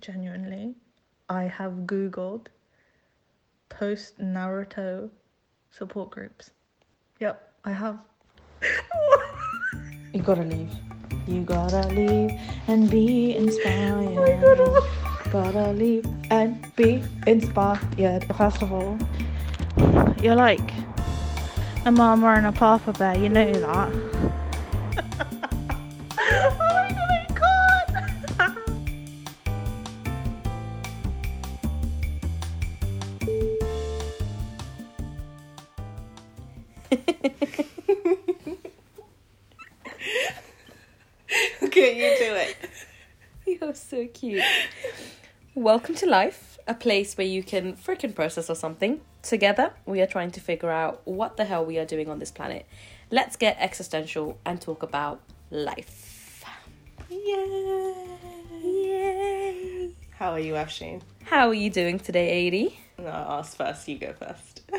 genuinely, I have Googled post Naruto support groups. Yep, I have. You gotta leave. You gotta leave and be inspired. Oh gotta leave and be inspired. First of all, you're like a mama and a papa bear. You know that. Cute. Welcome to life, a place where you can freaking process or something. Together, we are trying to figure out what the hell we are doing on this planet. Let's get existential and talk about life. Yay! Yay! How are you, Afshin? How are you doing today, Adie? No, I'll ask first. You go first.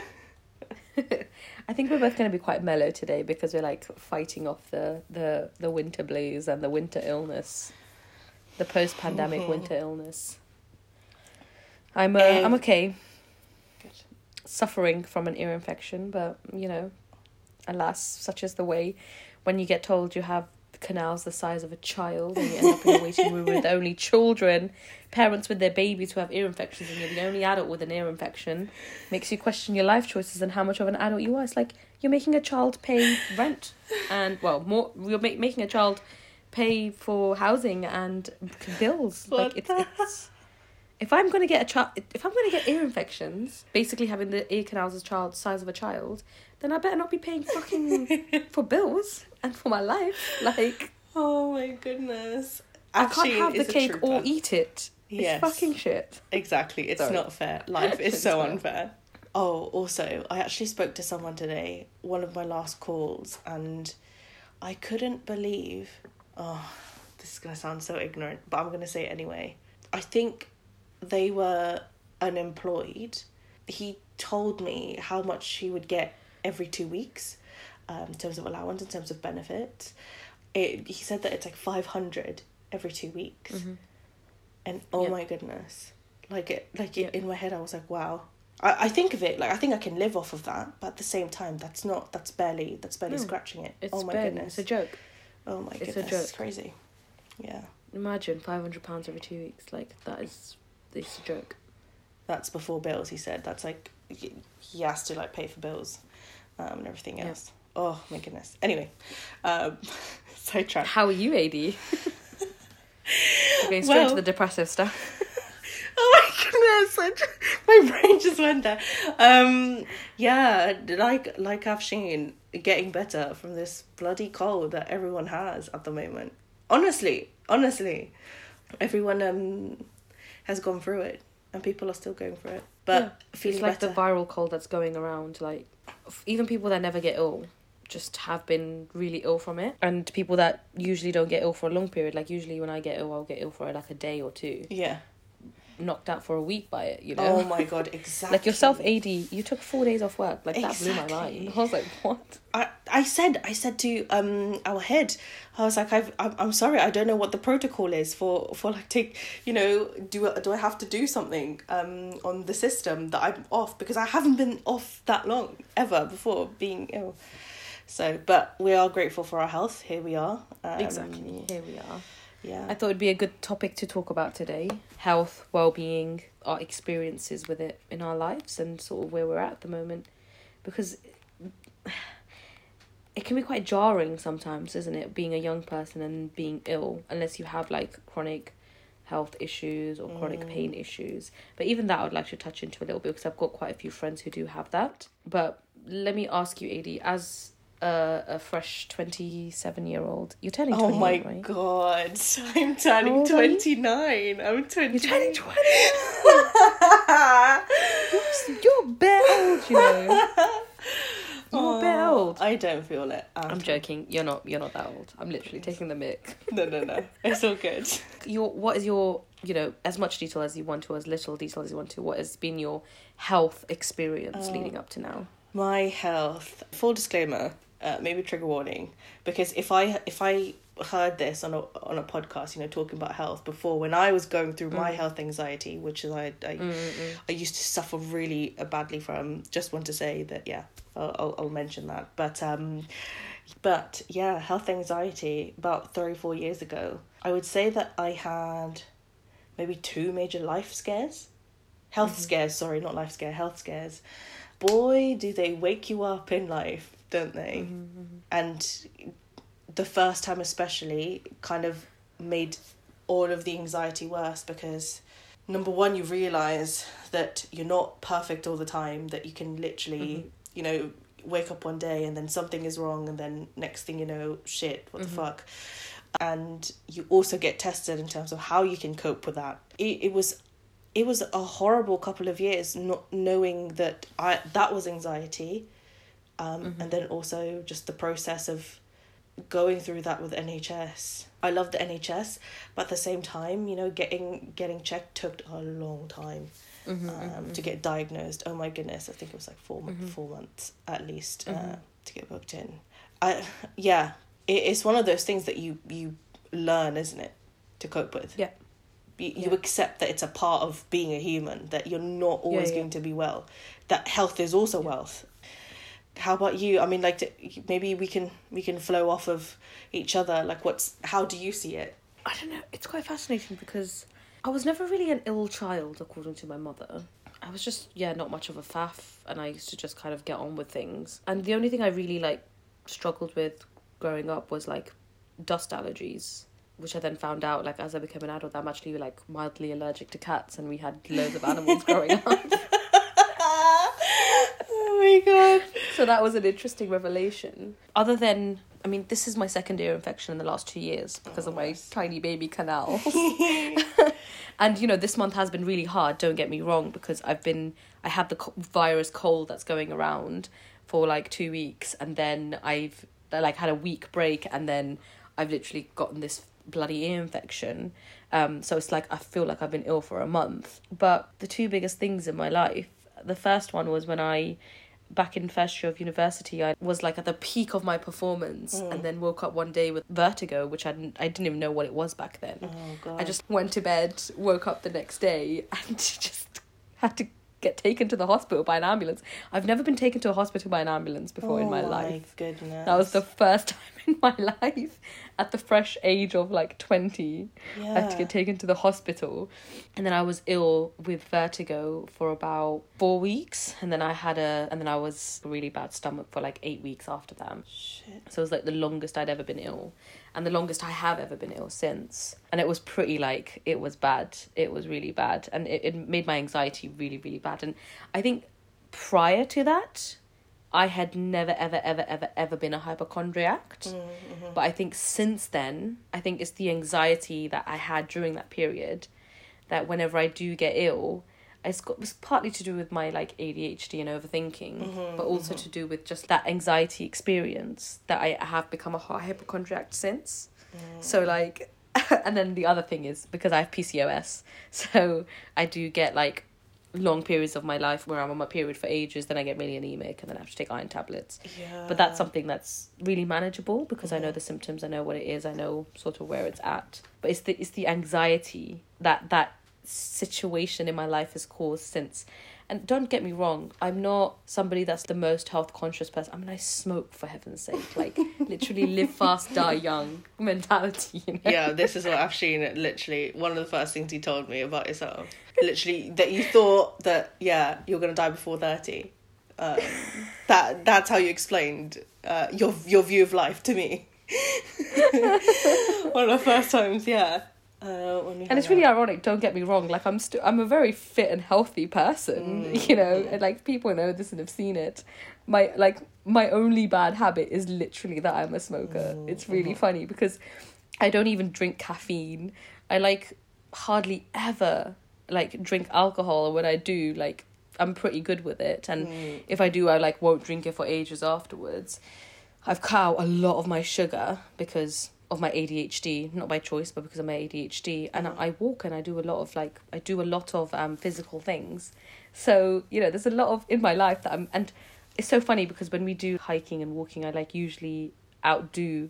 I think we're both going to be quite mellow today because we're like fighting off the the the winter blues and the winter illness, the post pandemic winter illness. I'm uh, I'm Um, okay. Good. Suffering from an ear infection, but you know, alas, such is the way. When you get told you have canals the size of a child and you end up in a waiting room with only children, parents with their babies who have ear infections, and you're the only adult with an ear infection, makes you question your life choices and how much of an adult you are. It's like you're making a child pay rent, and well, more you're ma- making a child pay for housing and bills. Like it's, it's if I'm gonna get a child, if I'm gonna get ear infections, basically having the ear canals as child size of a child, then I better not be paying fucking for bills and for my life. Like Oh my goodness. I can't have the cake or eat it. Yes. It's fucking shit. Exactly. It's Sorry. not fair. Life is so fair. unfair. Oh, also, I actually spoke to someone today, one of my last calls, and I couldn't believe. Oh, this is going to sound so ignorant, but I'm going to say it anyway. I think they were unemployed. He told me how much he would get every two weeks um, in terms of allowance, in terms of benefit. It, he said that it's like 500 every two weeks. And oh Yeah. my goodness. Like it like it, in my head I was like, wow. I, I think of it like I think I can live off of that, but at the same time that's not that's barely that's barely No, scratching it. Oh my bad. goodness. It's a joke. Oh my it's a goodness. It's crazy. Yeah. Imagine five hundred pounds every two weeks. Like that is, it's a joke. That's before bills, he said. That's like he has to like pay for bills um and everything Yeah. else. Oh my goodness. Anyway, um sidetrack. How are you, Ad? We're going straight Well- to the depressive stuff. Oh my goodness, my brain just went there. Um, yeah, like like I've seen, getting better from this bloody cold that everyone has at the moment. Honestly, honestly, everyone um has gone through it, and people are still going through it. But Yeah. feeling it's like better. the viral cold that's going around. Like even people that never get ill just have been really ill from it, and people that usually don't get ill for a long period. Like usually when I get ill, I'll get ill for like a day or two, yeah. Knocked out for a week by it. You know. Oh my god, exactly. Like yourself, Ad, you took four days off work. Like that blew my mind. I was like, what? I, I said I said to um our head I was like I've I'm, I'm sorry I don't know what the protocol is for for like take you know do I- do I have to do something um on the system that I'm off because I haven't been off that long ever before being ill so but we are grateful for our health here we are um, exactly. Here we are. Yeah I thought it'd be a good topic to talk about today: health, well-being, our experiences with it in our lives, and sort of where we're at at the moment, because it can be quite jarring sometimes, isn't it? Being a young person and being ill, unless you have like chronic health issues or chronic mm. pain issues. But even that, I'd like to touch into a little bit because I've got quite a few friends who do have that. But let me ask you, Adi, as a, a fresh twenty-seven year old, you're turning oh my right? god I'm turning old are you? 29 I'm 20 You're turning 20. You're bare old, you know. You're Oh, old. I don't feel it. I'm all. joking. You're not. You're not that old. I'm literally taking the mic. No, no, no. It's all good. Your what is your you know as much detail as you want to, as little detail as you want to. What has been your health experience Oh. leading up to now? My health. Full disclaimer. Uh, maybe trigger warning because if I if I heard this on a on a podcast, you know, talking about health before when I was going through Mm. my health anxiety, which is I I, I used to suffer really badly from. Just want to say that yeah, I'll I'll, I'll mention that. But um, but yeah, health anxiety about three four years ago, I would say that I had maybe two major life scares, health scares. Sorry, not life scare, health scares. Boy, do they wake you up in life, don't they? Mm-hmm, mm-hmm. And the first time especially kind of made all of the anxiety worse because number one you realize that you're not perfect all the time that you can literally mm-hmm. you know wake up one day and then something is wrong and then next thing you know shit what the fuck? And you also get tested in terms of how you can cope with that. It, it was it was a horrible couple of years not knowing that i that was anxiety um, and then also just the process of going through that with NHS. I love the NHS, but at the same time, you know, getting getting checked took a long time um, to get diagnosed. Oh my goodness, I think it was like 4 mo- four months at least uh, to get booked in. I yeah, it, it's one of those things that you you learn, isn't it, to cope with. Yeah. You, you Yeah. accept that it's a part of being a human that you're not always yeah. going to be well. That health is also wealth how about you i mean like to, maybe we can we can flow off of each other like what's how do you see it I don't know. It's quite fascinating because I was never really an ill child, according to my mother. I was just yeah, not much of a faff, and I used to just kind of get on with things. And the only thing I really like struggled with growing up was like dust allergies, which I then found out like as I became an adult, I'm actually like mildly allergic to cats, and we had loads of animals growing up. Oh my god So that was an interesting revelation. Other than, I mean, this is my second ear infection in the last two years because of my tiny baby canal. and you know, this month has been really hard. Don't get me wrong, because I've been, I had the virus cold that's going around for like two weeks, and then I've like had a week break, and then I've literally gotten this bloody ear infection. Um, so it's like I feel like I've been ill for a month. But the two biggest things in my life, the first one was when I back in first year of university I was like at the peak of my performance mm. and then woke up one day with vertigo which I didn't, I didn't even know what it was back then. oh god I just went to bed, woke up the next day and just had to get taken to the hospital by an ambulance. I've never been taken to a hospital by an ambulance before in my Oh life. goodness That was the first time in my life at the fresh age of like 20. I had to get taken to the hospital. And then I was ill with vertigo for about four weeks. And then I had a, and then I was really bad stomach for like eight weeks after that. shit So it was like the longest I'd ever been ill. And the longest I have ever been ill since. And it was pretty like, it was bad. It was really bad. And it, it made my anxiety really, really bad. And I think prior to that, I had never, ever, ever, ever, ever been a hypochondriac. Mm, mm-hmm. But I think since then, I think it's the anxiety that I had during that period that whenever I do get ill, it's got it's partly to do with my like ADHD and overthinking, mm-hmm, but also mm-hmm. to do with just that anxiety experience that I have become a hy- hypochondriac since. Mm. So like, and then the other thing is because I have PCOS, so I do get like long periods of my life where I'm on my period for ages, then I get really anemic, and then I have to take iron tablets. yeah But that's something that's really manageable because I know mm-hmm. the symptoms, I know what it is, I know sort of where it's at. But it's the it's the anxiety that that situation in my life has caused since. And don't get me wrong, I'm not somebody that's the most health conscious person. I mean, I smoke for heaven's sake, like literally live fast, die young mentality. You know? yeah this is what Afshin literally one of the first things he told me about yourself literally that you thought that yeah you're gonna die before 30 um, that that's how you explained uh, your your view of life to me one of the first times yeah uh, and it's really out. ironic don't get me wrong like i'm still i'm a very fit and healthy person you know and like people know this and have seen it. My like my only bad habit is literally that i'm a smoker. It's really funny because i don't even drink caffeine. I like hardly ever like drink alcohol when i do like i'm pretty good with it. And if i do i like won't drink it for ages afterwards. I've cut out a lot of my sugar because of my ADHD, not by choice, but because of my ADHD. And I walk and I do a lot of like I do a lot of um physical things. So, you know, there's a lot of in my life that I'm and it's so funny because when we do hiking and walking I like usually outdo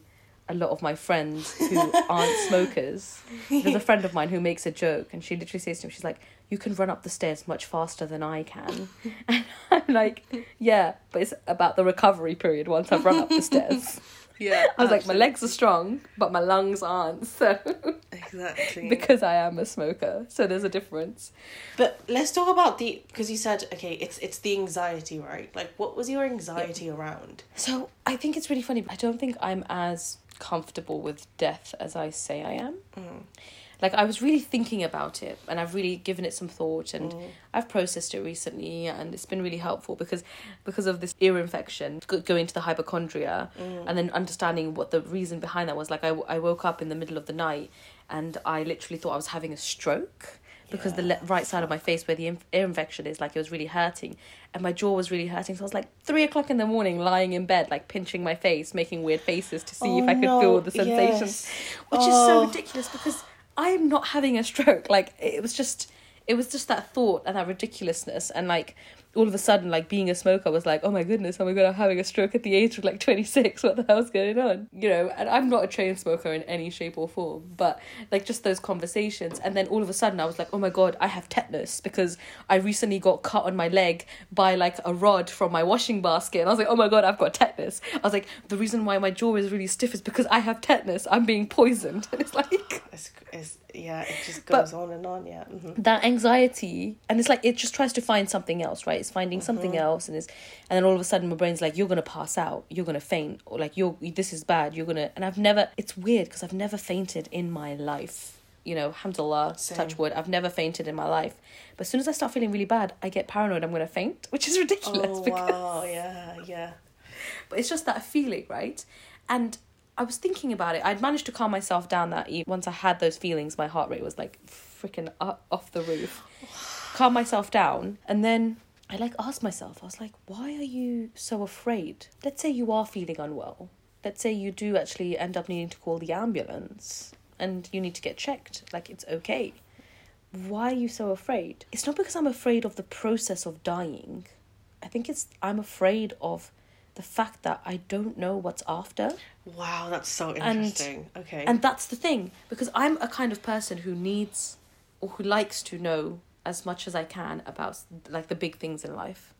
a lot of my friends who aren't smokers. There's a friend of mine who makes a joke, and she literally says to me, "She's like, you can run up the stairs much faster than I can," and I'm like, "Yeah, but it's about the recovery period once I've run up the stairs." Yeah. I was like, my legs are strong, but my lungs aren't. So Exactly. because I am a smoker, so there's a difference. But let's talk about the because you said okay, it's it's the anxiety, right? Like, what was your anxiety around? So I think it's really funny. I don't think I'm as comfortable with death as I say I am. Mm. Like I was really thinking about it, and I've really given it some thought, and mm. I've processed it recently, and it's been really helpful because because of this ear infection, going to the hypochondria, mm. and then understanding what the reason behind that was. Like I, I woke up in the middle of the night, and I literally thought I was having a stroke because the le- right side of my face where the inf- ear infection is like it was really hurting and my jaw was really hurting so i was like three o'clock in the morning lying in bed like pinching my face making weird faces to see if Oh, i could oh, no, feel the sensations yes. which is so Oh. ridiculous because i'm not having a stroke. Like it was just it was just that thought and that ridiculousness and like all of a sudden like being a smoker was like oh my goodness oh my god i'm having a stroke at the age of like 26 what the hell's going on? You know and i'm not a chain smoker in any shape or form but like just those conversations. And then all of a sudden i was like oh my god i have tetanus because i recently got cut on my leg by like a rod from my washing basket. And i was like oh my god i've got tetanus. I was like the reason why my jaw is really stiff is because i have tetanus. I'm being poisoned. And it's like It's, it's yeah, it just goes on and on. Yeah. hmm that anxiety and it's like it just tries to find something else right it's finding mm-hmm. something else and it's and then all of a sudden my brain's like you're gonna pass out you're gonna faint or like you're this is bad you're gonna and i've never it's weird because i've never fainted in my life you know alhamdulillah Same. touch wood i've never fainted in my life but as soon as i start feeling really bad i get paranoid i'm gonna faint which is ridiculous Oh because wow! Yeah, yeah. but it's just that feeling, right? And I was thinking about it. I'd managed to calm myself down that once I had those feelings, my heart rate was like freaking up off the roof. calm myself down, and then I like asked myself, I was like, why are you so afraid? Let's say you are feeling unwell. Let's say you do actually end up needing to call the ambulance and you need to get checked. Like it's okay. Why are you so afraid? It's not because I'm afraid of the process of dying. I think it's I'm afraid of the fact that I don't know what's after. Wow, that's so And- interesting. okay. And that's the thing, because I'm a kind of person who needs or who likes to know as much as I can about like the big things in life.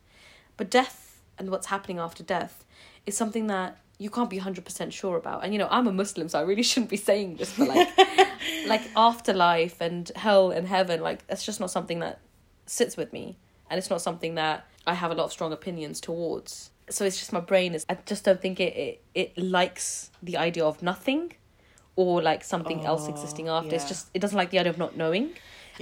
But death and what's happening after death is something that you can't be 100% sure about. And you know, I'm a Muslim, so I really shouldn't be saying this, but like like afterlife and hell and heaven, like that's just not something that sits with me. And it's not something that I have a lot of strong opinions towards. So it's just my brain is I just don't think it it, it likes the idea of nothing or like something else Oh, existing after. It's just it doesn't like the idea of not knowing.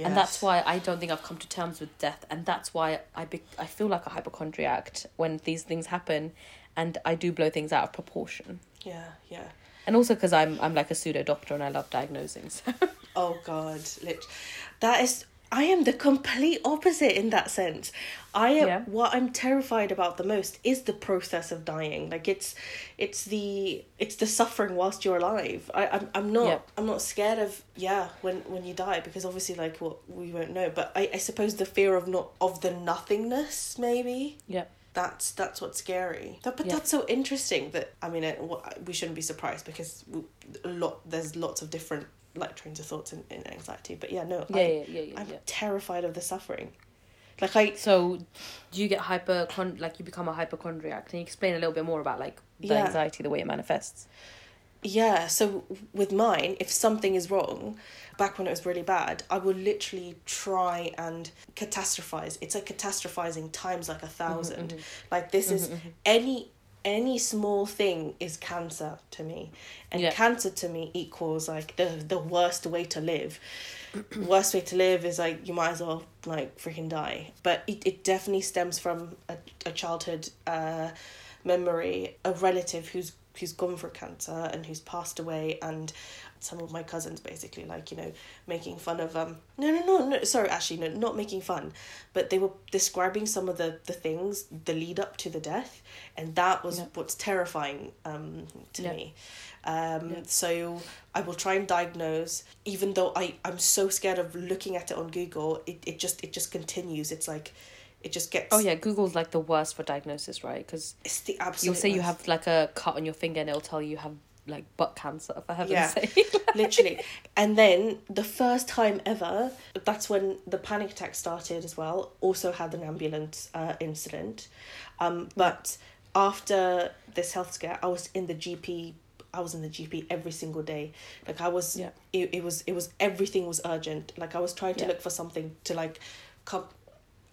And that's why I don't think I've come to terms with death, and that's why I be- I feel like a hypochondriac when these things happen, and I do blow things out of proportion. Yeah, yeah. And also because I'm I'm like a pseudo doctor and I love diagnosing. So. Oh God, that is. I am the complete opposite in that sense. I am Yeah. what I'm terrified about the most is the process of dying. Like it's, it's the it's the suffering whilst you're alive. I I'm I'm not Yeah. I'm not scared of yeah when when you die because obviously like what we won't know. But I I suppose the fear of not of the nothingness maybe yeah. that's that's what's scary. That, but Yeah. that's so interesting. That I mean, it, we shouldn't be surprised because a lot there's lots of different like trains of thoughts and, in anxiety. But yeah, no, Yeah, I, yeah, yeah, yeah, I'm yeah. terrified of the suffering. Like I So, do you get hyper like you become a hypochondriac? Can you explain a little bit more about like the Yeah. anxiety, the way it manifests? yeah. So with mine, if something is wrong, back when it was really bad, I would literally try and catastrophize. It's like catastrophizing times like a 1000 mm-hmm, mm-hmm. Like this is mm-hmm, any any small thing is cancer to me. And Yeah. cancer to me equals like the the worst way to live. Worst way to live is like you might as well like freaking die. But it, it definitely stems from a, a childhood uh memory a relative who's who's gone for cancer and who's passed away and some of my cousins basically like you know making fun of um no no no no sorry actually no not making fun but they were describing some of the the things the lead up to the death and that was Yeah. what's terrifying um to Yeah. me um Yeah. so i will try and diagnose even though i i'm so scared of looking at it on google it, it just it just continues it's like it just gets Oh yeah, Google's like the worst for diagnosis, right? Because it's the absolute you'll say you have like a cut on your finger, and it'll tell you you have like butt cancer for heaven's Yeah. sake. literally and then the first time ever that's when the panic attack started as well also had an ambulance uh, incident um but after this health scare i was in the gp i was in the gp every single day like i was Yeah. it, it was it was everything was urgent like i was trying to Yeah. look for something to like come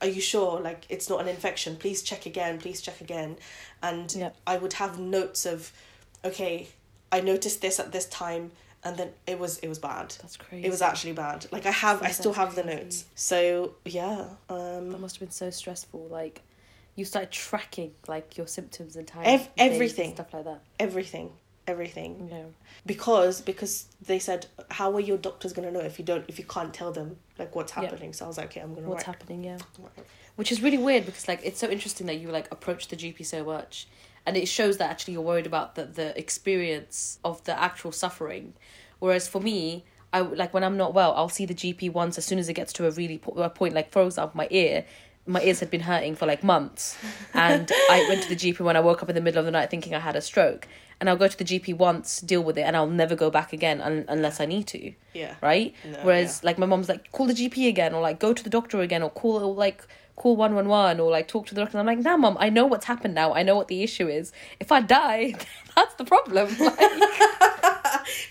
are you sure like it's not an infection please check again please check again and Yeah. i would have notes of okay i noticed this at this time and then it was it was bad That's crazy. it was actually bad like i have i still have the notes so yeah um That must have been so stressful. Like, you started tracking like your symptoms and time. Ev- everything. stuff like that. everything everything Yeah. because because they said how are your doctors going to know if you don't if you can't tell them like what's Yeah. happening so i was like okay i'm going to What's write happening? Yeah. Which is really weird because like it's so interesting that you like approach the GP so much, and it shows that actually you're worried about the the experience of the actual suffering, whereas for me. I like when I'm not well. I'll see the GP once as soon as it gets to a really po- a point. Like for example, my ear, my ears had been hurting for like months, and I went to the GP when I woke up in the middle of the night thinking I had a stroke. And I'll go to the GP once, deal with it, and I'll never go back again un- unless I need to yeah right? No, Whereas like my mom's like call the GP again or like go to the doctor again or call or like call one one one or like talk to the doctor. And I'm like, nah, mom, I know what's happened now. I know what the issue is. If I die, that's the problem. Like,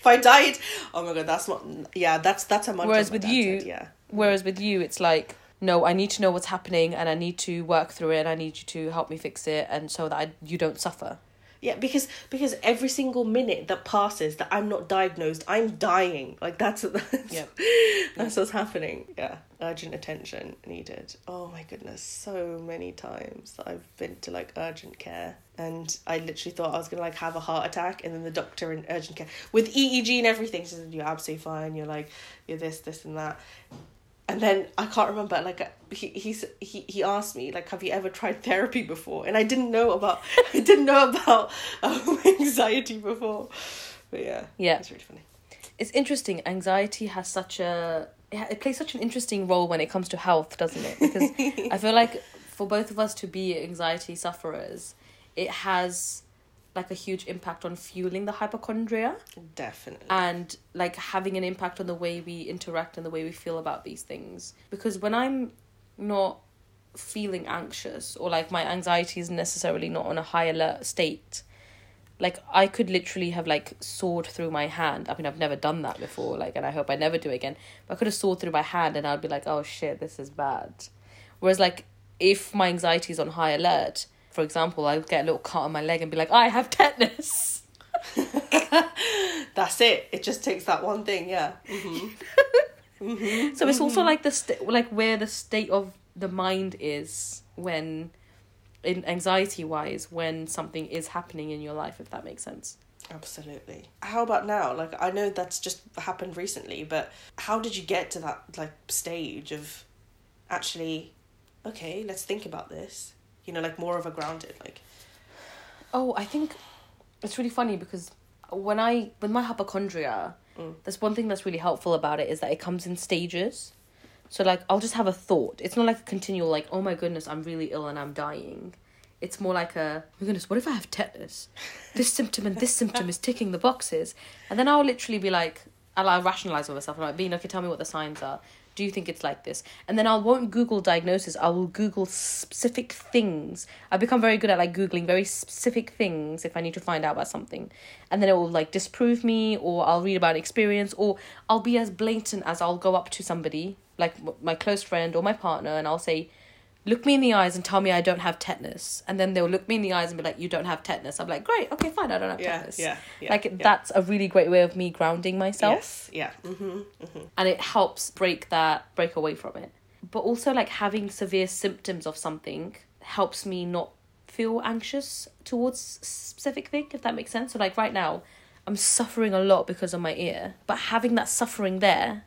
if i died oh my god that's not yeah that's that's a Whereas with you- yeah whereas with you, it's like. No, I need to know what's happening, and I need to work through it. and I need you to help me fix it, and so that I, you don't suffer. Yeah, because because every single minute that passes that I'm not diagnosed, I'm dying. Like that's that's, Yeah. that's what's happening. Yeah, urgent attention needed. Oh my goodness, so many times that I've been to like urgent care, and I literally thought I was gonna like have a heart attack, and then the doctor in urgent care with ECG and everything says you're absolutely fine. You're like you're this, this, and that. And then I can't remember. Like he he's, he he asked me like, have you ever tried therapy before? And I didn't know about I didn't know about um, anxiety before. But yeah, Yeah. it's really funny. It's interesting. Anxiety has such a it it plays such an interesting role when it comes to health, doesn't it? Because I feel like for both of us to be anxiety sufferers, it has like a huge impact on fueling the hypochondria Definitely. and like having an impact on the way we interact and the way we feel about these things. Because when I'm not feeling anxious or like my anxiety is necessarily not on a high alert state, like I could literally have like sawed through my hand. I mean, I've never done that before, like, and I hope I never do again. But I could have sawed through my hand, and I'd be like, "Oh shit, this is bad." Whereas, like, if my anxiety is on high alert, for example, I would get a little cut on my leg and be like, "I have tetanus." That's it. It just takes that one thing. Yeah. Mm-hmm. Mm-hmm. So it's also mm-hmm. like the st- like where the state of the mind is when, in anxiety wise, when something is happening in your life, if that makes sense. Absolutely. How about now? Like I know that's just happened recently, but how did you get to that like stage of actually okay, let's think about this. You know, like more of a grounded like Oh, I think it's really funny because when I with my hypochondria, Mm. there's one thing that's really helpful about it is that it comes in stages. So like I'll just have a thought. It's not like a continual like, oh my goodness, I'm really ill and I'm dying. It's more like a, oh my goodness, what if I have tetanus? This symptom and this symptom is ticking the boxes. And then I'll literally be like, I'll, I'll rationalize with myself. I'm like, Bean, okay, tell me what the signs are. Do you think it's like this? And then I won't Google diagnosis. I will Google specific things. I've become very good at like Googling very specific things if I need to find out about something. And then it will like disprove me, or I'll read about experience, or I'll be as blatant as I'll go up to somebody, like my close friend or my partner, and I'll say, look me in the eyes and tell me I don't have tetanus. And then they'll look me in the eyes and be like, you don't have tetanus. I'm like, great, okay, fine, I don't have Yeah, tetanus. yeah, yeah, like yeah. that's a really great way of me grounding myself Yes. Yeah. Mm-hmm. and it helps break that break away from it but also like having severe symptoms of something helps me not feel anxious towards specific thing if that makes sense so like right now i'm suffering a lot because of my ear but having that suffering there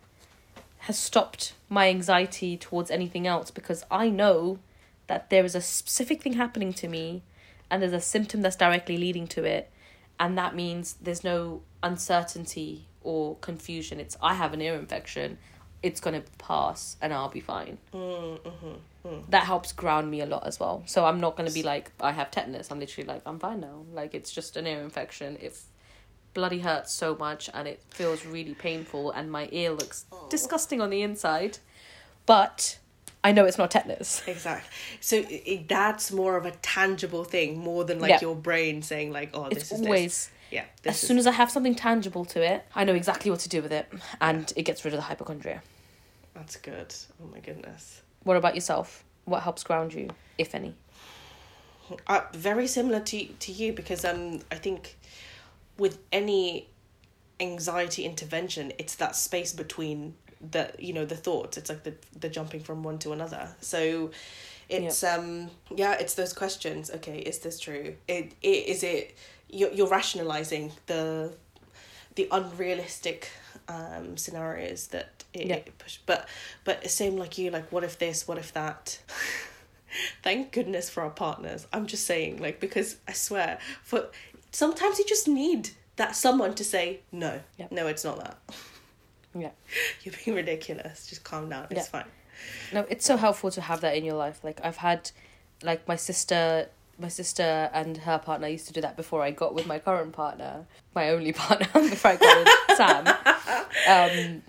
has stopped my anxiety towards anything else because i know that there is a specific thing happening to me and there's a symptom that's directly leading to it. And that means there's no uncertainty or confusion. It's i have an ear infection. It's going to pass and i'll be fine. Mm-hmm, mm-hmm. That helps ground me a lot as well. So i'm not going to be like i have tetanus. I'm literally like i'm fine now. Like it's just an ear infection if bloody hurts so much and it feels really painful and my ear looks disgusting on the inside. But I know it's not tetanus. Exactly. So i i- that's more of a tangible thing, more than like Yeah. your brain saying like, "Oh, this It's is always this. yeah." as This soon as I have something tangible to it, I know exactly what to do with it and it gets rid of the hypochondria. that's good. Oh my goodness. What about yourself? What helps ground you, if any? Uh, very similar to to you because um I think with any anxiety intervention, it's that space between the you know the thoughts. It's like the the jumping from one to another. So it's um yeah it's those questions. Okay, is this true? It, it is it you're you're rationalizing the the unrealistic um scenarios that it, Yeah. it push but but same like you like what if this what if that thank goodness for our partners i'm just saying like because i swear for sometimes you just need that someone to say no Yeah. no it's not that Yeah. you're being ridiculous just calm down it's Yeah. fine No, it's so helpful to have that in your life. Like I've had, like my sister, my sister and her partner used to do that before I got with my current partner, my only partner before I got with Sam. Um,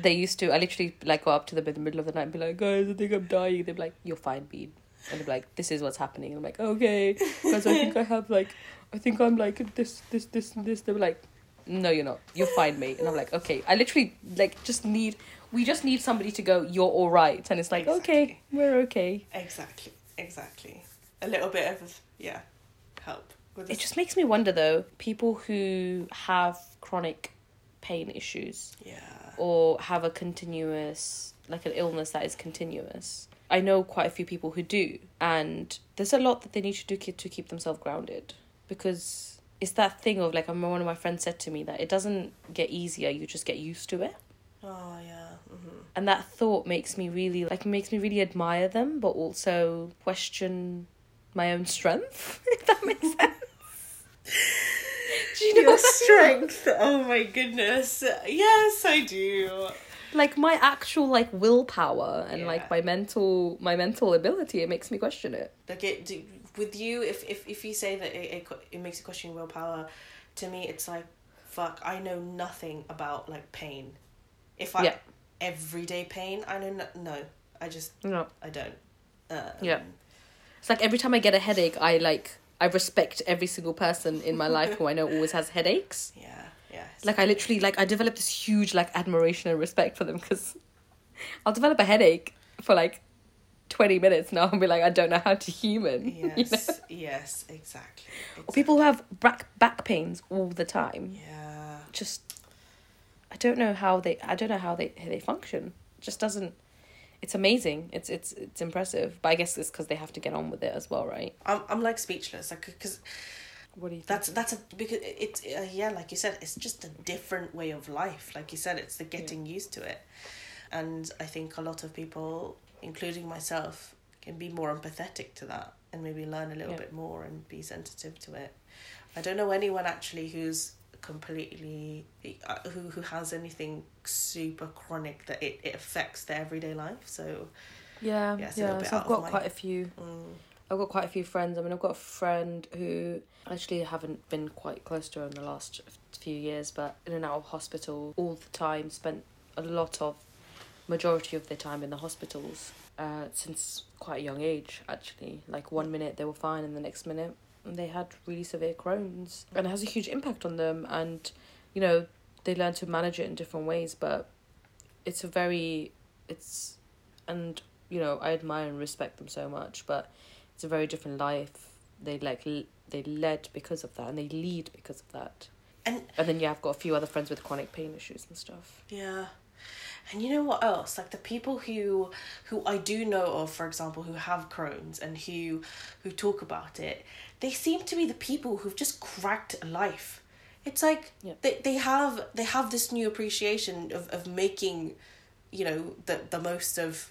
they used to. I literally like go up to them in the middle of the night and be like, "Guys, I think I'm dying." They're like, "You're fine, Bean," and they're like, "This is what's happening." And I'm like, "Okay," because I think I have like, I think I'm like this, this, this, and this. They were like, no you're not. You're fine mate and i'm like okay. I literally like just need we just need somebody to go you're all right. And it's like okay we're okay. Exactly. Exactly. A little bit of yeah help with it just makes me wonder though people who have chronic pain issues yeah. or have a continuous like an illness that is continuous. I know quite a few people who do and there's a lot that they need to do to keep themselves grounded because it's that thing of like I remember one of my friends said to me that it doesn't get easier you just get used to it. Oh yeah hmm and that thought makes me really like makes me really admire them but also question my own strength if that makes sense. Do you know your what I mean? strength oh my goodness. Yes i do. Like my actual like willpower and Yeah. like my mental my mental ability it makes me question it. Like it do, with you if, if if you say that it, it, it makes you question your willpower to me it's like fuck i know nothing about like pain if i Yeah. everyday pain i know no, no i just no i don't um, Yeah. it's like every time i get a headache i like i respect every single person in my life who i know always has headaches yeah yeah like i literally like i developed this huge like admiration and respect for them because i'll develop a headache for like 20 minutes now and be like i don't know how to human. You know? yes yes exactly, or people who have back back pains all the time. Yeah. Just i don't know how they i don't know how they how they function. It just doesn't it's amazing. It's it's it's impressive. But i guess it's because they have to get on with it as well right? I'm, I'm like speechless. Like because what do you think? that's that's a because it's uh, yeah like you said it's just a different way of life. Like you said it's the getting used to it. And i think a lot of people including myself can be more empathetic to that and maybe learn a little Yeah. bit more and be sensitive to it i don't know anyone actually who's completely uh, who who has anything super chronic that it, it affects their everyday life so yeah Yeah, yeah, so i've got my- quite a few mm, I've got quite a few friends. I mean, I've got a friend who actually haven't been quite close to her in the last few years, but in and out of hospital all the time. Spent a lot of majority of their time in the hospitals uh, since quite a young age. Actually, like one minute they were fine, and the next minute they had really severe Crohn's, and it has a huge impact on them. And you know, they learn to manage it in different ways, but it's a very, it's, and you know, I admire and respect them so much, but it's a very different life they like they led because of that and they lead because of that and and then yeah i've got a few other friends with chronic pain issues and stuff Yeah. And you know what else? Like the people who who I do know of, for example, who have Crohn's and who who talk about it, they seem to be the people who've just cracked life. It's like Yeah. they, they have they have this new appreciation of, of making, you know, the the most of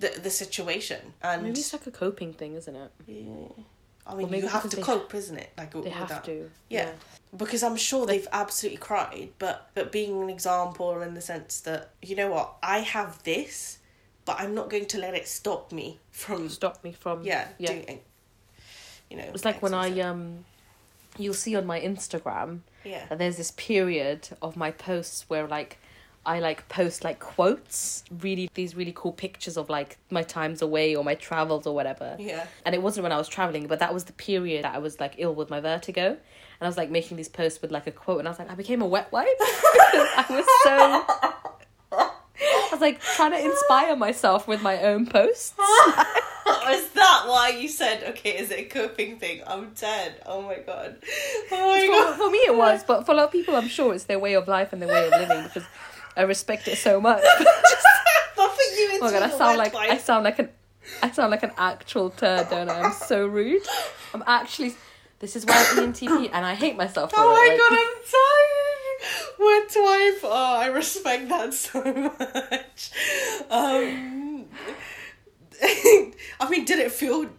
the the situation. And maybe it's like a coping thing isn't it yeah. I mean, you have to cope, isn't it? Like they have that. to Yeah. because I'm sure they've absolutely cried, but but being an example in the sense that you know what I have this, but I'm not going to let it stop me from stop me from yeah, yeah doing you know it's like when i um you'll see on my Instagram Yeah. that there's this period of my posts where like I like post like quotes, really these really cool pictures of like my times away or my travels or whatever. Yeah. And it wasn't when I was traveling, but that was the period that I was like ill with my vertigo. And I was like making these posts with like a quote, and I was like, I became a wet wipe I was so. I was like trying to inspire myself with my own posts. Is that why you said, okay, is it a coping thing? I'm dead. Oh my god. Oh my For, god. for me, it was, but for a lot of people, I'm sure it's their way of life and their way of living because I respect it so much. But for you, it's Oh my god, I sound like I sound like an I sound like an actual turd, don't I? I'm so rude. I'm actually. This is why I'm ENTP, and I hate myself for Oh my it. like- god, I'm tired. Wet wipe. Oh, I respect that so much. Um, I mean, did it feel?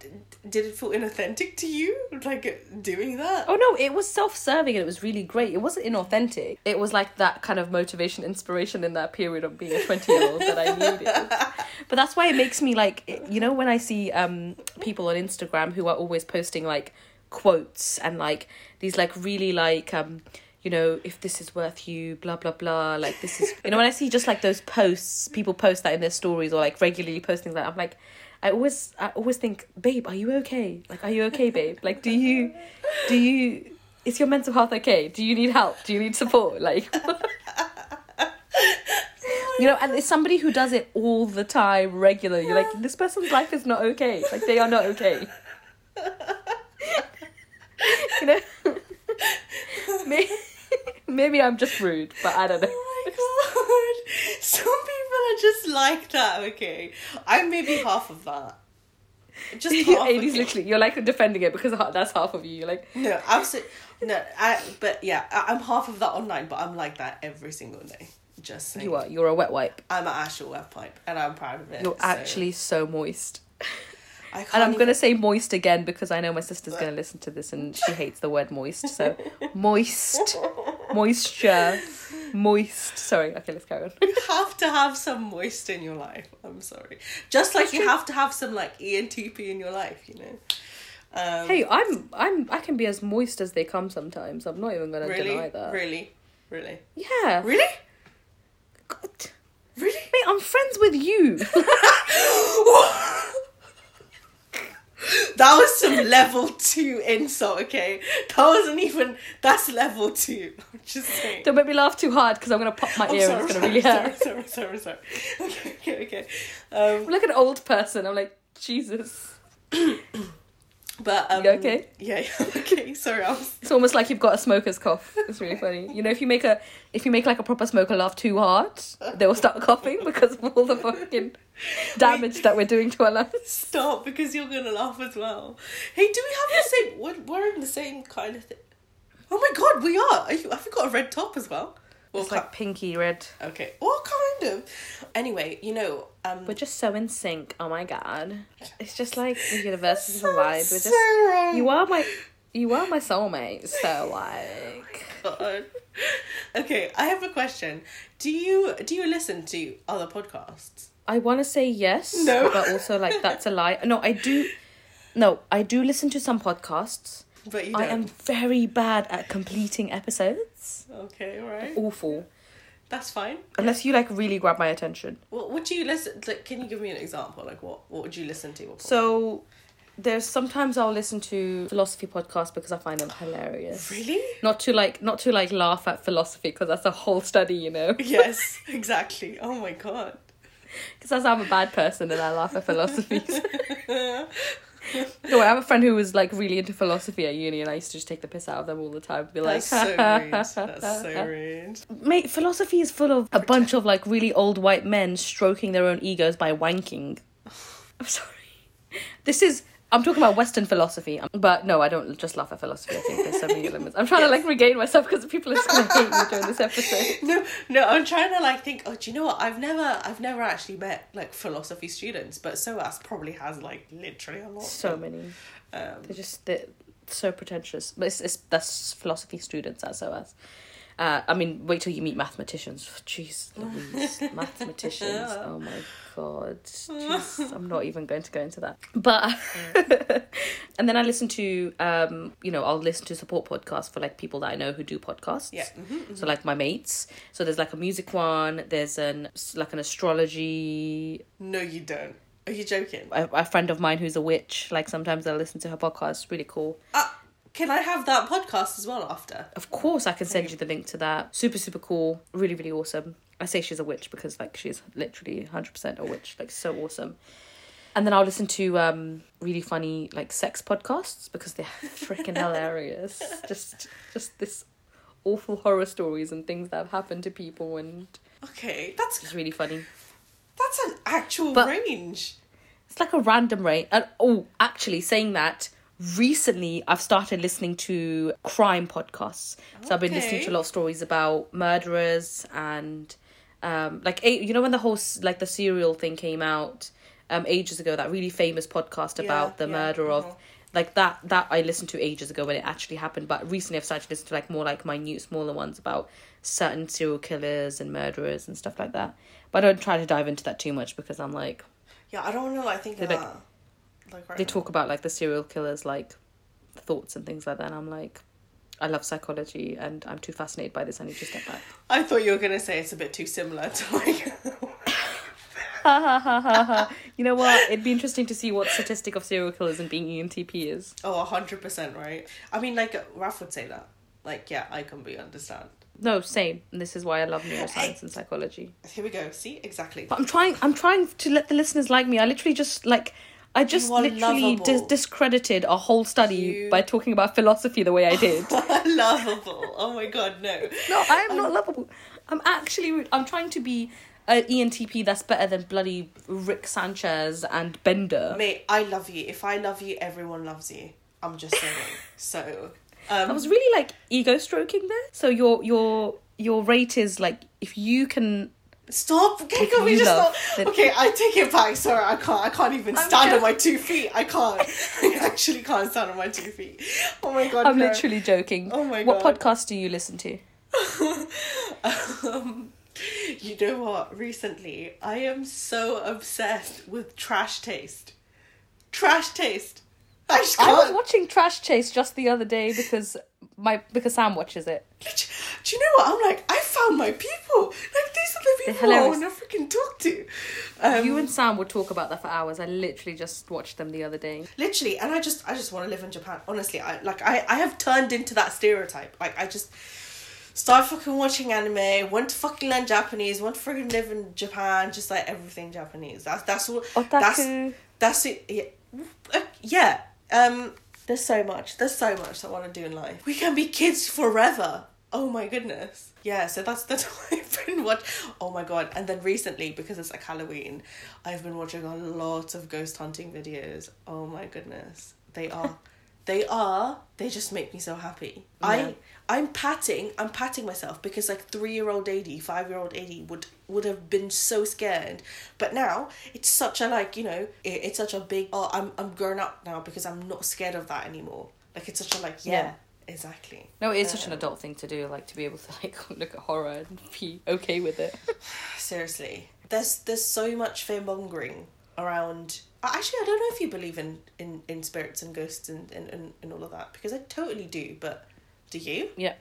Did it feel inauthentic to you, like doing that? Oh no, it was self-serving and it was really great. It wasn't inauthentic. It was like that kind of motivation, inspiration in that period of being a twenty-year-old that I needed. But that's why it makes me like, you know, when I see um people on Instagram who are always posting like quotes and like these like really like um you know if this is worth you blah blah blah like this is you know when I see just like those posts people post that in their stories or like regularly posting that I'm like I always I always think babe are you okay? Like are you okay babe? Like do you do you is your mental health okay? Do you need help? Do you need support? Like you know and it's somebody who does it all the time regularly. You're like this person's life is not okay. Like they are not okay. You know? Maybe, maybe i'm just rude but i don't know my god. Some people are just like that, okay? I'm maybe half of that. Just half. Amy's okay? literally you're like defending it because that's half of you you're like No, absolutely. No, I, but yeah, I, I'm half of that online, but I'm like that every single day. Just saying. you are you're a wet wipe I'm an actual wet wipe, and I'm proud of it. you're so actually so moist I can't and i'm even- gonna say moist again because i know my sister's gonna listen to this and she hates the word moist so moist moisture moist sorry okay let's carry on You have to have some moist in your life. I'm sorry. Just like you have to have some like ENTP in your life, you know. Um, Hey, I'm I'm I can be as moist as they come sometimes. I'm not even gonna really, deny that. really, really, Yeah. really, God. really. Mate, I'm friends with you. That was some level two insult, okay? That wasn't even. That's level two. I'm just saying. Don't make me laugh too hard because I'm gonna pop my I'm ear sorry, and it's sorry, gonna really sorry, sorry, sorry, sorry. Okay, okay, okay. Um, I'm like an old person. I'm like Jesus. but um, You okay? Yeah, yeah. Okay, sorry. I was. It's almost like you've got a smoker's cough. It's really funny. You know, if you make a if you make like a proper smoker laugh too hard, they will start coughing because of all the fucking damage that we're doing to our lungs. Stop because you're gonna laugh as well. Hey, do we have the same? We're, we're in the same kind of thing. Oh my god, we are. Are you? Have you got a red top as well? Well, It's like pinky red. okay. What kind of? Anyway, you know, um, We're just so in sync. Oh my god. It's just like the universe is so, alive. We're so just wrong. You are my you are my soulmate, so like God. Okay, I have a question. Do you do you listen to other podcasts? I wanna say yes, No. but also like that's a lie. No, I do no, I do listen to some podcasts. But you don't. I am very bad at completing episodes. Okay, right. Awful. That's fine. Unless you like really grab my attention. What would you listen? Like, can you give me an example? Like, what what would you listen to? So there's sometimes I'll listen to philosophy podcasts because I find them hilarious. really? Not to like not to like laugh at philosophy because that's a whole study, you know. Yes, exactly. Oh my god. Because I'm a bad person and I laugh at philosophy. no, I have a friend who was like really into philosophy at uni, and I used to just take the piss out of them all the time. Be like, That's so rude. That's so rude. mate, philosophy is full of a bunch of like really old white men stroking their own egos by wanking. I'm sorry. This is. I'm talking about Western philosophy, but no, I don't just laugh at philosophy. I think there's so many elements. I'm trying to like regain myself because people are just gonna hate me during this episode. No, no, I'm trying to like think. Oh, do you know what? I've never, I've never actually met like philosophy students, but SOAS probably has like literally a lot. So many. Um, They're just they're so pretentious. But it's, it's that's philosophy students at SOAS. Uh, I mean, wait till you meet mathematicians. Jeez, Louise, mathematicians. Oh my god. Jeez, I'm not even going to go into that. But and then I listen to um, you know, I'll listen to support podcasts for like people that I know who do podcasts. Yeah. mhm. So like my mates. So there's like a music one. There's an like an astrology. No, you don't. Are you joking? A, a friend of mine who's a witch. Like sometimes I listen to her podcast. Really cool. Uh, can I have that podcast as well after? Of course, I can send you the link to that. Super, super cool. Really, really awesome. I say she's a witch because like she's literally hundred percent a witch. Like so awesome. And then I'll listen to um really funny like sex podcasts because they're freaking hilarious. Just, just this awful horror stories and things that have happened to people, and Okay, that's it's really funny. that's an actual But- range. It's like a random range. And oh, actually, saying that recently, I've started listening to crime podcasts. So I've been listening to a lot of stories about murderers and um, like you know when the whole like the serial thing came out um ages ago. That really famous podcast about Yeah, the yeah, murder of. mhm. Like that, that I listened to ages ago when it actually happened. But recently, I've started to listen to like more like minute, smaller ones about certain serial killers and murderers and stuff like that. But I don't try to dive into that too much because I'm like, Yeah, I don't know I think of that. Like right they now. talk about like the serial killers like thoughts and things like that and i'm like i love psychology and i'm too fascinated by this i need to step back I thought you were gonna say it's a bit too similar to like. Ha, ha, ha, you know what it'd be interesting to see what statistic of serial killers and being entp is oh, hundred percent right. I mean, like Raf would say that. Like, yeah, I can be understand. no same and this is why i love neuroscience and psychology Here we go. See exactly. but i'm trying i'm trying to let the listeners like me i literally just like I just literally dis- discredited a whole study You- by talking about philosophy the way I did. Lovable. Oh my god, no. No, I am not lovable. I'm actually. I'm trying to be an ENTP that's better than bloody Rick Sanchez and Bender. Mate, I love you. If I love you, everyone loves you. I'm just saying. so, um, I was really like ego stroking there. So your your your rate is like if you can. Stop. Okay, can we just stop? Okay, I take it back. Sorry, I can't. I can't even I'm stand on my two feet. I can't. I actually can't stand on my two feet. Oh my god. I'm no. literally joking. Oh my What God. podcast do you listen to? um, you know what? Recently, I am so obsessed with trash taste. Trash taste. I I was watching Trash Taste just the other day because my because Sam watches it. Do you know what? I'm like, I found my people. Like these are the people I want to freaking talk to. Um, you and Sam would talk about that for hours. I literally just watched them the other day. literally, and I just, I just want to live in Japan. Honestly, I like, I, I have turned into that stereotype. Like, I just started fucking watching anime. Want to fucking learn Japanese. Want to freaking live in Japan. Just like everything Japanese. That's that's all. That's Otaku. that's it. Yeah. Uh, yeah. Um. There's so much. There's so much I want to do in life. We can be kids forever. Oh my goodness. Yeah. So that's that's what I've been watching. Oh my god. And then recently, because it's like Halloween, I've been watching a lot of ghost hunting videos. Oh my goodness. They are. They are. They just make me so happy. Yeah. I I'm patting. I'm patting myself because like three year old Adie, five year old Adie would would have been so scared. But now it's such a like you know it, it's such a big. Oh, I'm I'm grown up now because I'm not scared of that anymore. Like it's such a like yeah, Yeah. exactly. No, it is such an um, adult thing to do, like to be able to like look at horror and be okay with it. Seriously, there's there's so much fear mongering around. Uh, Actually, I don't know if you believe in in, in spirits and ghosts and, and, and, and all of that because I totally do. But do you? Yeah.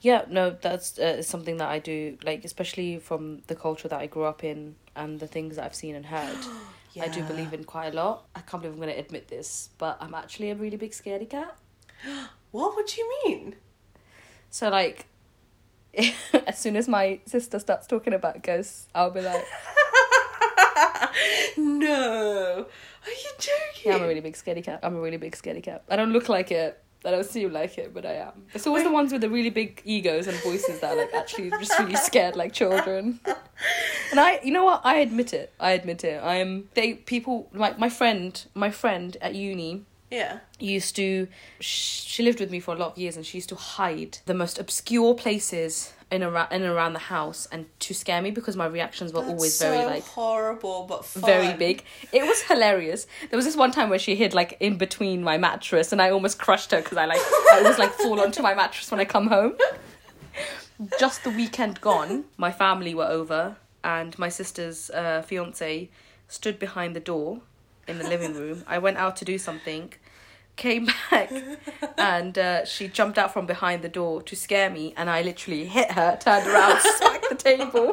Yeah, no, that's uh, something that I do, like, especially from the culture that I grew up in and the things that I've seen and heard. I do believe in quite a lot. I can't believe I'm going to admit this, but I'm actually a really big scaredy cat. What would you mean? So, like, as soon as my sister starts talking about ghosts, I'll be like, no. Are you joking? yeah, I'm a really big scaredy cat. I'm a really big scaredy cat. I don't look like it. I don't seem like it, but I am. It's always the ones with the really big egos and voices that are like actually just really scared like children. And I, you know what? I admit it. I admit it. I'm. They people like my friend. My friend at uni Yeah. used to. She lived with me for a lot of years, and she used to hide the most obscure places in around in and around the house, and to scare me because my reactions were always very so like horrible, but fun. very big. It was hilarious. There was this one time where she hid like in between my mattress, and I almost crushed her because I like I always like fall onto my mattress when I come home. just the weekend gone, my family were over, and my sister's uh, fiance stood behind the door in the living room. I went out to do something, came back, and uh, she jumped out from behind the door to scare me, and I literally hit her, turned around, smacked the table.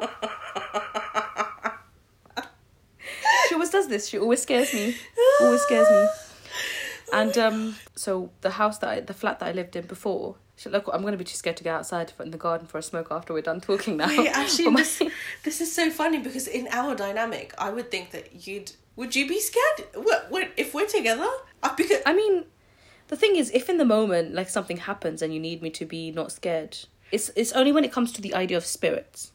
she always does this. She always scares me. Always scares me. And um, so the house that I, the flat that I lived in before, look, I'm gonna be too scared to go outside in the garden for a smoke after we're done talking now. Wait, actually, this, this is so funny because in our dynamic, I would think that you'd. Would you be scared? What, what if we're together? Because I mean, the thing is, if in the moment like something happens and you need me to be not scared, it's it's only when it comes to the idea of spirits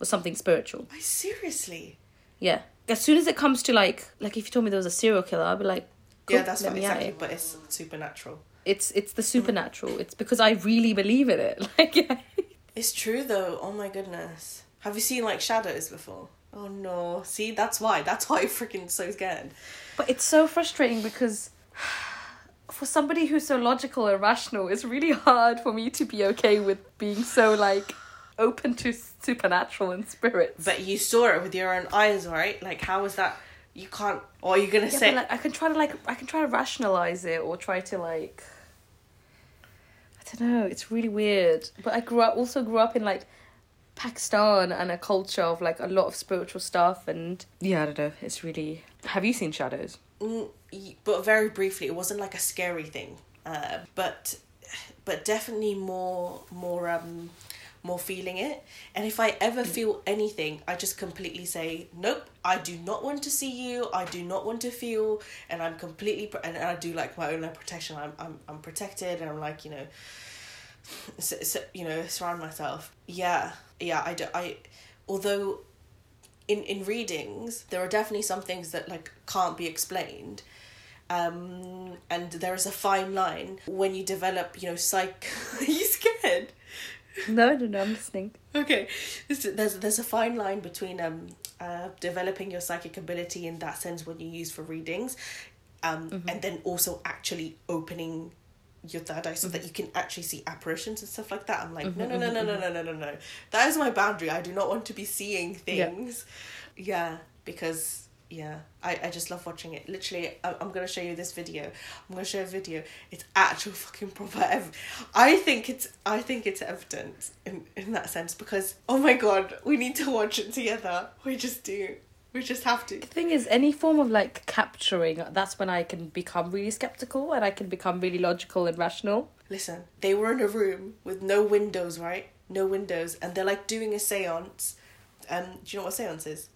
or something spiritual. Wait, seriously. Yeah. As soon as it comes to like like if you told me there was a serial killer, I'd be like, Yeah, that's let me at exactly. But it's supernatural. It's it's the supernatural. It's because I really believe in it. Like. It's true though. Oh my goodness. Have you seen like shadows before? Oh no. See, that's why. That's why I'm freaking so scared. But it's so frustrating because for somebody who's so logical and rational, it's really hard for me to be okay with being so like open to supernatural and spirits. But you saw it with your own eyes, right? Like, how was that? You can't. Or you're you gonna yeah, say? like I can try to like I can try to rationalize it or try to like I don't know, it's really weird. But I grew up also grew up in like Pakistan and a culture of like a lot of spiritual stuff and yeah, I don't know, it's really Have you seen shadows? Mm, but very briefly, it wasn't like a scary thing. Uh, but but definitely more more um more feeling it. And if I ever feel anything, I just completely say nope. I do not want to see you. I do not want to feel. And I'm completely pr- and I do like my own protection. I'm I'm I'm protected, and I'm like you know. So, so, you know surround myself yeah yeah i do i although in in readings there are definitely some things that like can't be explained um and there is a fine line when you develop you know psych are you scared No, no, no, I'm listening. okay. There's there's, there's a fine line between um uh developing your psychic ability in that sense when you use for readings um and then also actually opening your third eye so that you can actually see apparitions and stuff like that. I'm like no no no no no no no no no. That is my boundary. I do not want to be seeing Yeah. things. Yeah, because yeah I, I just love watching it. Literally I, i'm gonna show you this video. I'm gonna show a video. It's actual fucking proper ev- i think it's i think it's evidence in, in that sense because oh my god we need to watch it together. We just do. We just have to. The thing is, any form of like capturing, that's when I can become really skeptical and I can become really logical and rational. listen they were in a room with no windows right? No windows. And they're like doing a seance. Um do you know what a seance is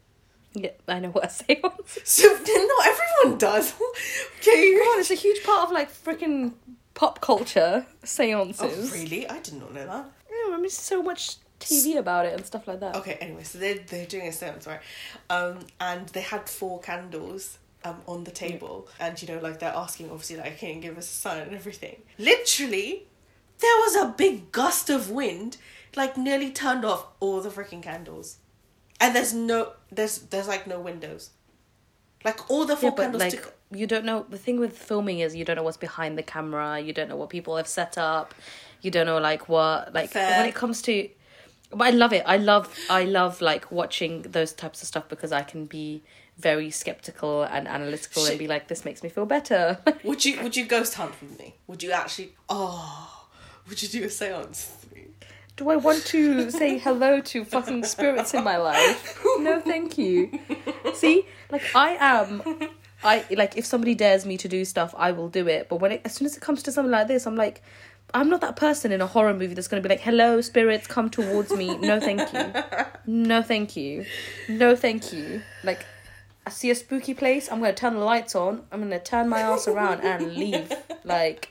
Yeah, I know what a seance. so not everyone does okay Come on, it's a huge part of like freaking pop culture. Seances. oh really i did not know that Yeah, I mean, so much TV about it and stuff like that. Okay, anyway, so they're, they're doing a seance, right? Um, and they had four candles um, on the table. And, you know, like, they're asking, obviously, like, can you give us a sign and everything. Literally, there was a big gust of wind, like, nearly turned off all the freaking candles. And there's no, there's, there's like, no windows. Like, all the four Yeah, candles like took... you don't know. The thing with filming is you don't know what's behind the camera. You don't know what people have set up. You don't know like what like Fair. when it comes to. But I love it. I love I love like watching those types of stuff because I can be very skeptical and analytical and be like, this makes me feel better. Would you, would you ghost hunt with me? Would you actually... Oh... Would you do a seance? Do I want to say hello to fucking spirits in my life? No, thank you. See, like I am, I like if somebody dares me to do stuff, I will do it. But when it, as soon as it comes to something like this, I'm like, I'm not that person in a horror movie that's gonna be like, "Hello, spirits, come towards me." No, thank you. No, thank you. No, thank you. Like, I see a spooky place, I'm gonna turn the lights on. I'm gonna turn my ass around and leave. Like,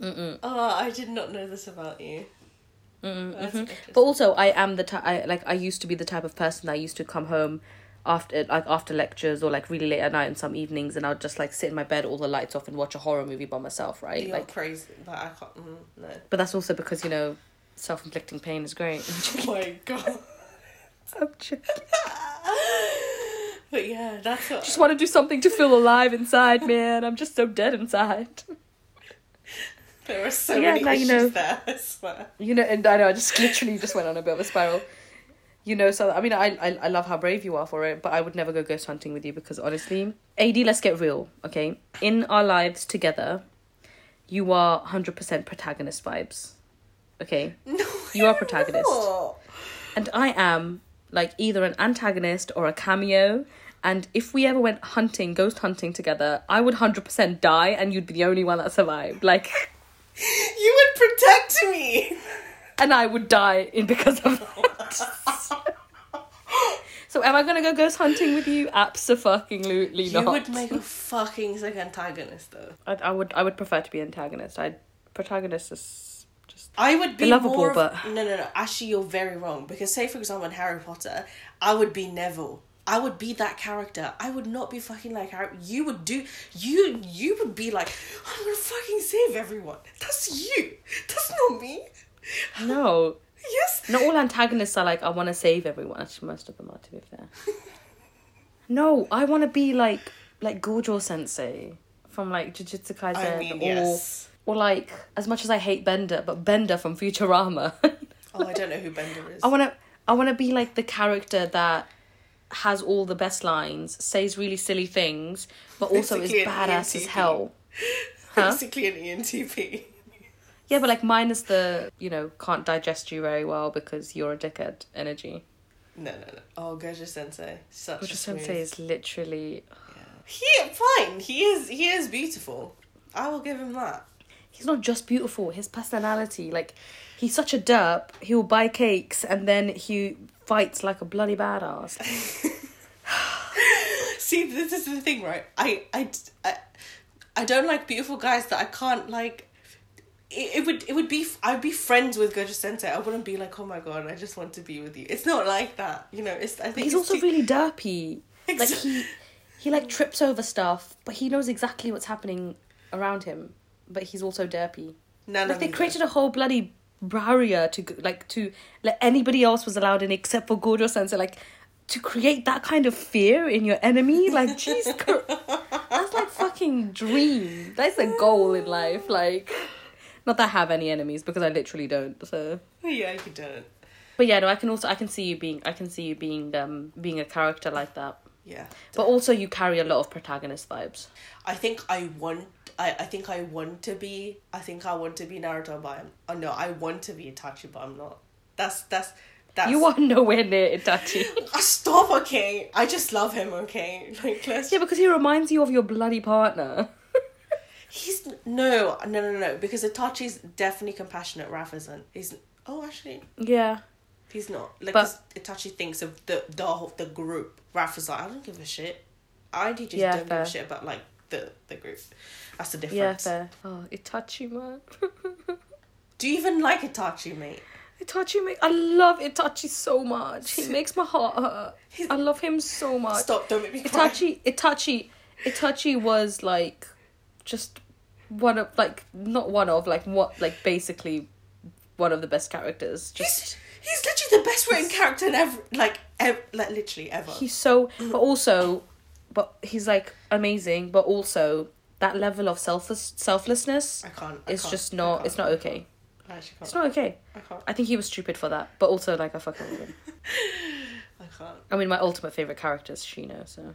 Oh, I did not know this about you. Interesting. But also, I am the type. I like. I used to be the type of person that used to come home after like after lectures or like really late at night on some evenings, and I'd just like sit in my bed, all the lights off, and watch a horror movie by myself. Right. You're Like, crazy. Like, I can't. Mm, no. but that's also because you know, self inflicting pain is great. Oh my god. I'm joking. But yeah, that's what. just want to do something to feel alive inside, man. I'm just so dead inside. There were so Yeah, many now you know. there. I swear. You know, and I know I just literally just went on a bit of a spiral. You know, so I mean, I, I I love how brave you are for it, but I would never go ghost hunting with you because honestly, Adie, let's get real, okay? In our lives together, you are hundred percent protagonist vibes, okay? No, You are protagonist. not. And I am like either an antagonist or a cameo. And if we ever went hunting, ghost hunting together, I would hundred percent die, and you'd be the only one that survived. Like, You would protect me. and I would die in because of that. so am I gonna go ghost hunting with you? Absolutely not. You would make a fucking sick antagonist, though. I, I would. I would prefer to be antagonist. I protagonist is just. I would be lovable, more. Of, but- no, no, no. Actually, you're very wrong because, say, for example, in Harry Potter, I would be Neville. I would be that character. I would not be fucking like. You would do. You you would be like, I'm gonna fucking save everyone. That's you. That's not me. No, Yes. not all antagonists are like I want to save everyone. Actually, most of them are. To be fair. no, I want to be like like Gojo Sensei from like Jujutsu Kaisen, I mean, or yes. or like as much as I hate Bender, but Bender from Futurama. Oh, I don't know who Bender is. I want to I want to be like the character that has all the best lines, says really silly things, but also Basically is badass as hell. Huh? Basically, an ENTP. Yeah, but like minus the, you know, can't digest you very well because you're a dickhead energy. No, no, no. Oh, Gojo Sensei, such a Sensei is literally He fine. He is. He is beautiful. I will give him that. he's not just beautiful, his personality, like he's such a derp, he'll buy cakes and then he fights like a bloody badass. See, this is the thing, right? I, I, I, I don't like beautiful guys that I can't like. It, it would it would be I'd be friends with Gojo Sensei. I wouldn't be like, oh my god, I just want to be with you. It's not like that, you know. It's I think But he's also too- really derpy. Like he he like trips over stuff, but he knows exactly what's happening around him. But he's also derpy. None Like they created a whole bloody barrier to like to let anybody else was allowed in except for Gojo Sensei. Like to create that kind of fear in your enemy. Like jeez, that's like fucking dream. That's a goal in life. Like not that I have any enemies because I literally don't. So. Yeah, you don't. But yeah, no, I can also I can see you being I can see you being um being a character like that. Yeah, But also you carry a lot of protagonist vibes. I think I want. I, I think I want to be. I think I want to be Naruto, but I'm. Oh no, I want to be Itachi, but I'm not. That's that's that's. You are nowhere near Itachi. Ah, Stop, okay. I just love him, okay. Like let's. yeah, because he reminds you of your bloody partner. He's no, no, no, no. Because Itachi's definitely compassionate. Raph isn't. He's. Oh, actually, Yeah. he's not. Like But- Itachi thinks of the the whole the group. Raph is like, I don't give a shit. I just Yeah, don't give a shit about like the the group. That's the Yeah, difference. fair. Oh, Itachi man. Do you even like Itachi, mate? Itachi make I love Itachi so much. He makes my heart hurt. He's- I love him so much. Stop! Don't make me cry. Itachi Itachi Itachi was like just one of like not one of like what like basically one of the best characters. Just He's he's literally the best written character in ever. Like ev- like literally ever. he's so but also but he's like amazing but also that level of selfless selflessness I can't. I is can't, just not it's not okay I actually can't. it's not okay I can't. i think he was stupid for that but also like i fucking love him I can't. i mean my ultimate favorite character is shino so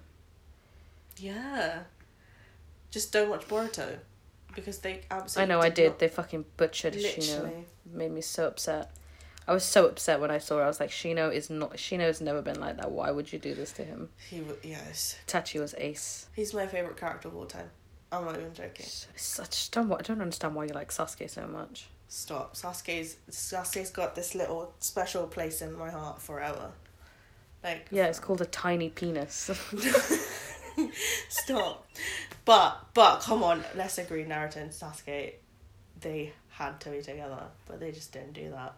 Yeah. Just don't watch Boruto, because they absolutely i absolutely. know i did not- they fucking butchered shino Literally. made me so upset i was so upset when i saw it i was like shino is not shino's never been like that why would you do this to him He w- yes. tachi was ace He's my favorite character of all time. I'm not even joking. such don't i don't understand why you like sasuke so much Stop. Sasuke's Sasuke's got this little special place in my heart forever. Like yeah it's called a tiny penis stop. But but come on, let's agree. Naruto and Sasuke, they had to be together, but they just didn't do that.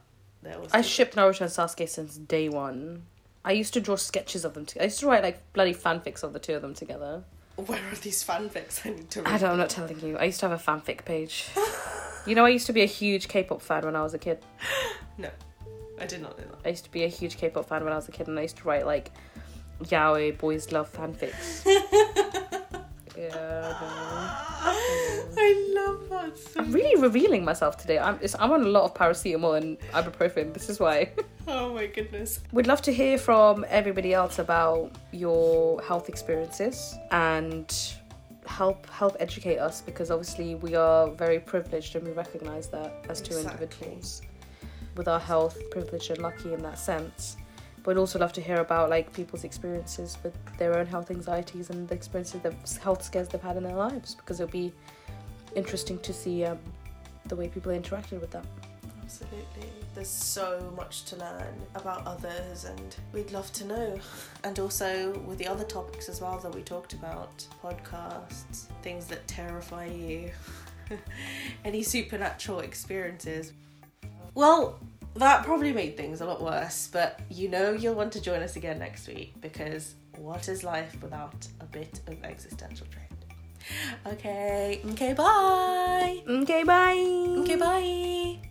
I shipped Naruto and Sasuke since day one. I used to draw sketches of them. To- I used to write like bloody fanfics of the two of them together. Where are these fanfics? I need to. I read. don't. I'm not telling you. I used to have a fanfic page. you know, I used to be a huge K-pop fan when I was a kid. No, I did not know that. I used to be a huge K-pop fan when I was a kid, and I used to write like yaoi boys love fanfics. yeah. I don't know. I love that. So I'm really revealing myself today. I'm it's, I'm on a lot of paracetamol and ibuprofen. This is why. Oh my goodness. We'd love to hear from everybody else about your health experiences and help help educate us because obviously we are very privileged and we recognize that as two Exactly. individuals with our health privileged and lucky in that sense but we'd also love to hear about like people's experiences with their own health anxieties and the experiences the health scares they've had in their lives because it'll be interesting to see um, the way people interacted with that Absolutely. There's so much to learn about others, and we'd love to know. And also with the other topics as well that we talked about podcasts, things that terrify you, any supernatural experiences. Well, that probably made things a lot worse, but you know you'll want to join us again next week because what is life without a bit of existential dread? Okay, okay, bye. okay bye Okay, bye.